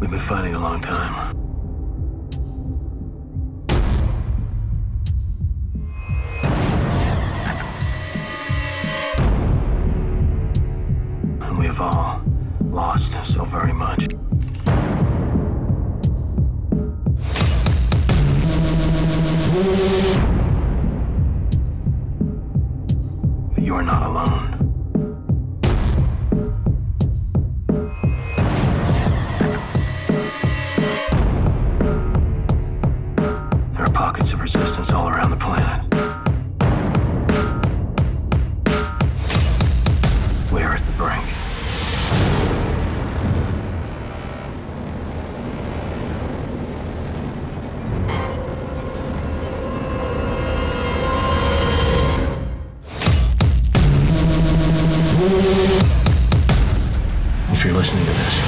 We've been fighting a long time. And we have all lost so very much. But you are not alone. Resistance all around the planet. We are at the brink. If you're listening to this,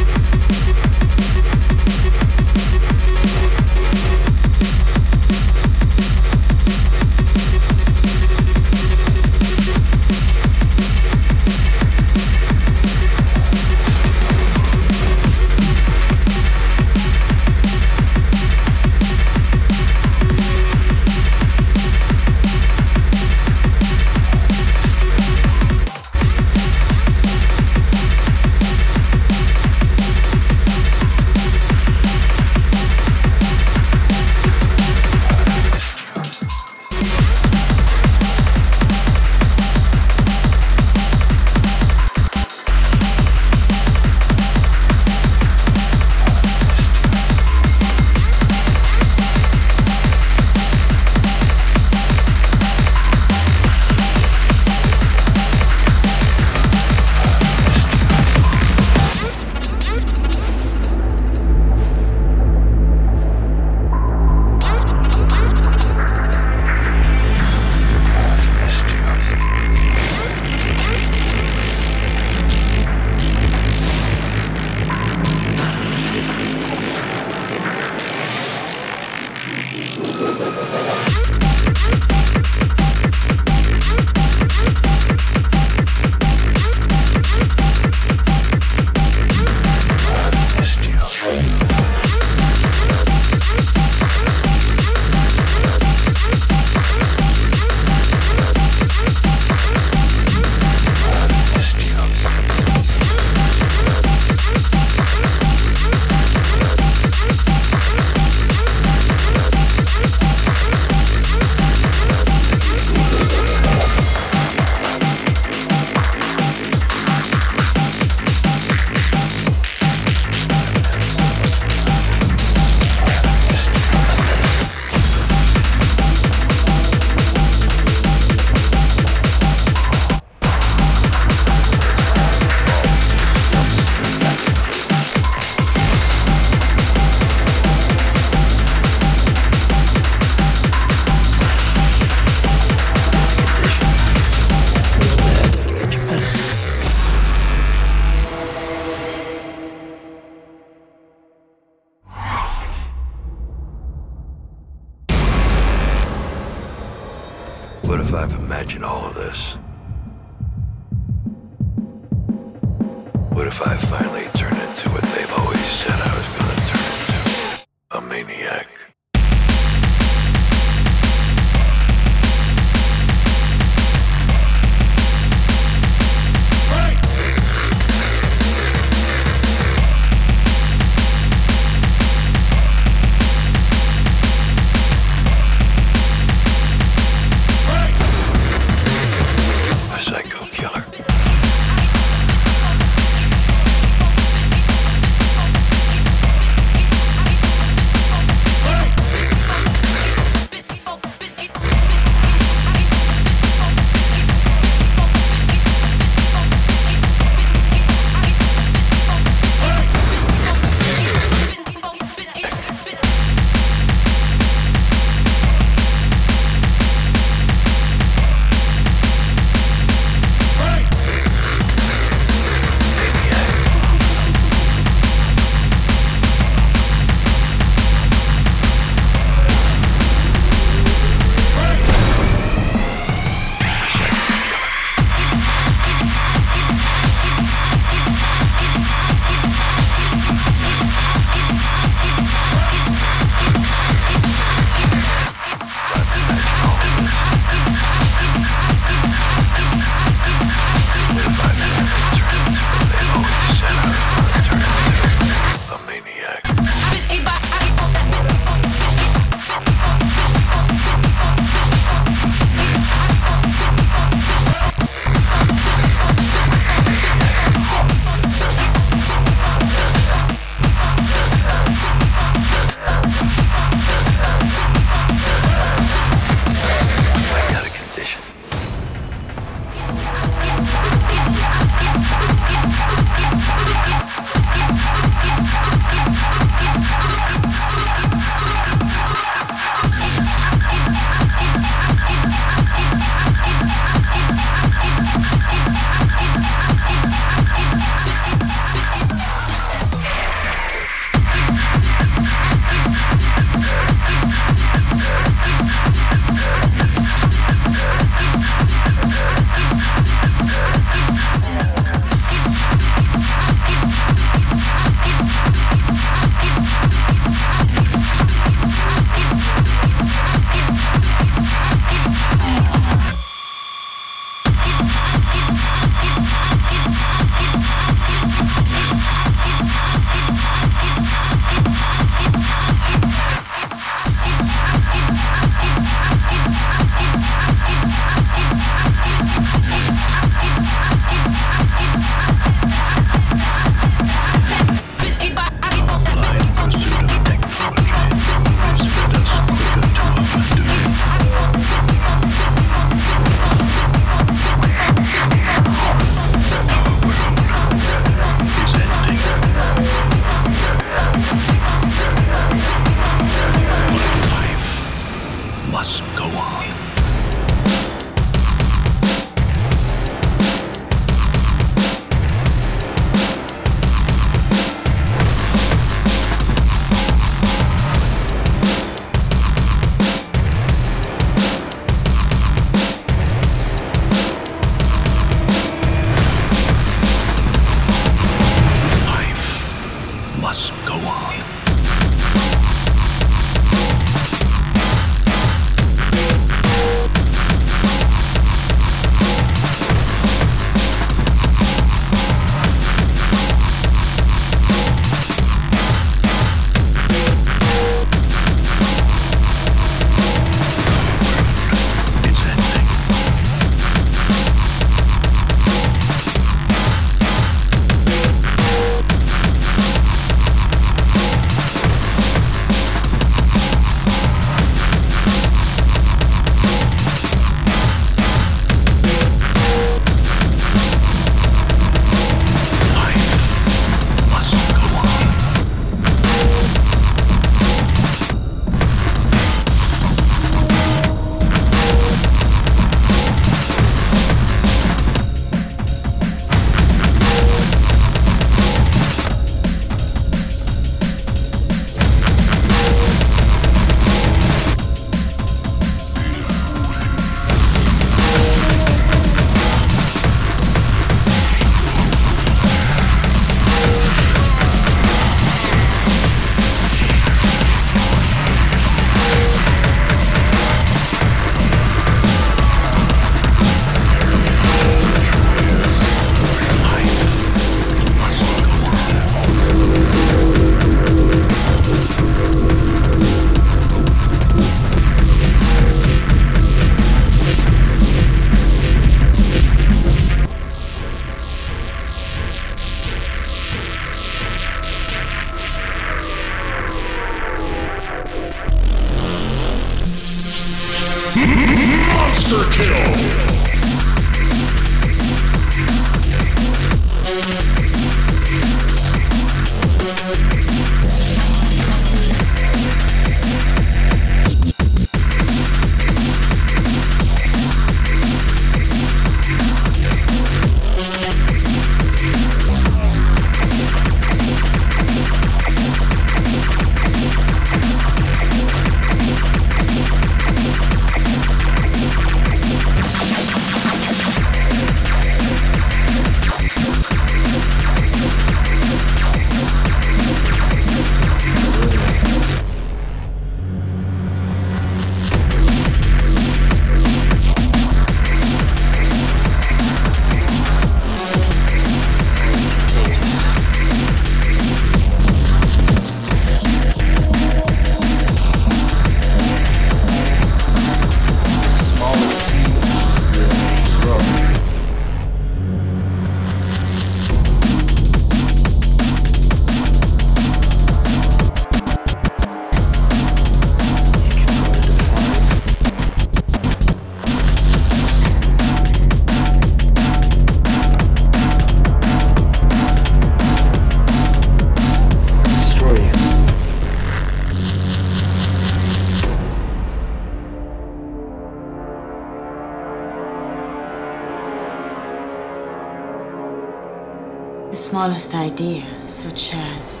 smallest idea, such as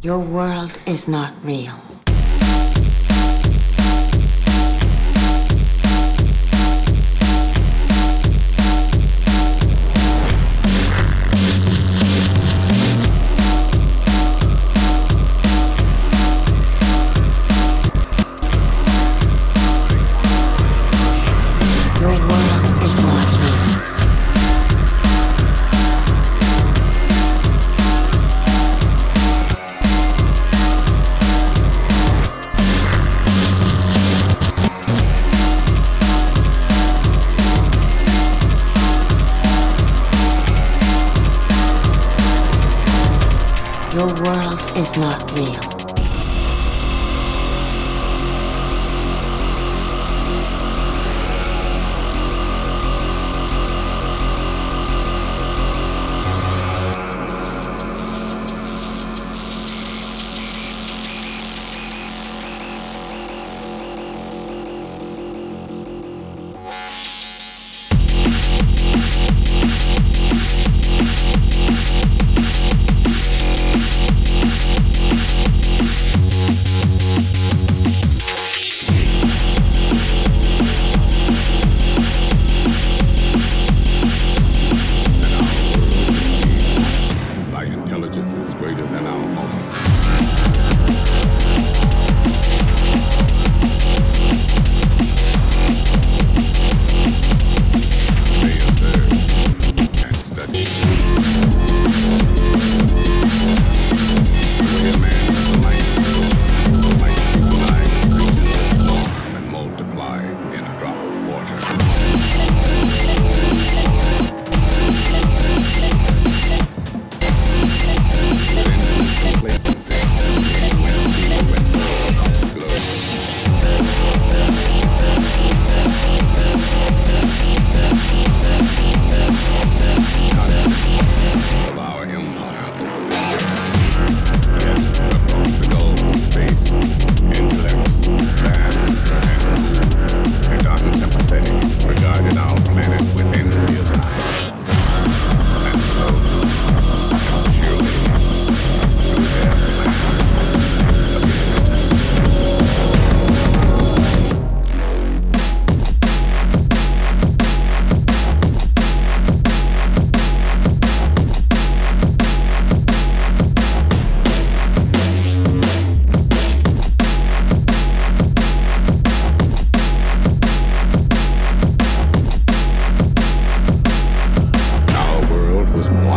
Your world is not real.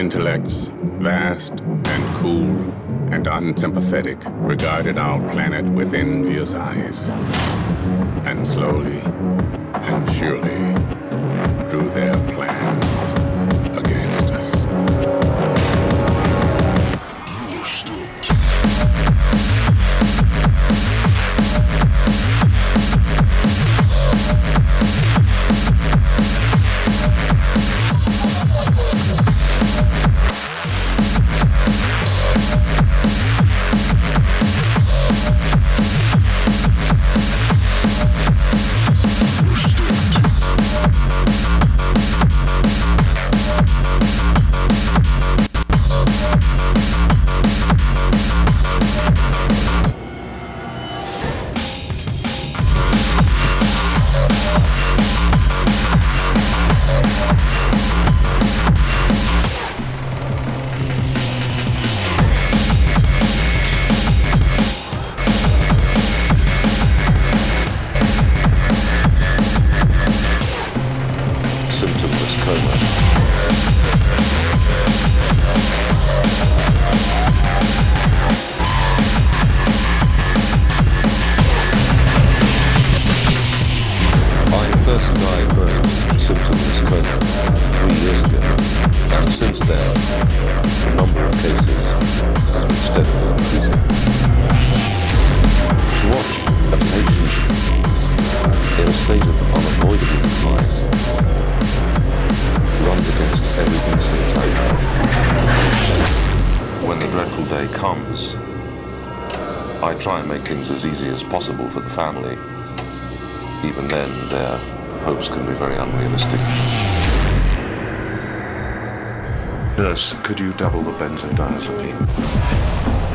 intellects, vast and cool and unsympathetic, regarded our planet with envious eyes. And slowly and surely drew their plans. Things as easy as possible for the family. Even then, their hopes can be very unrealistic. Nurse, could you double the benzodiazepine?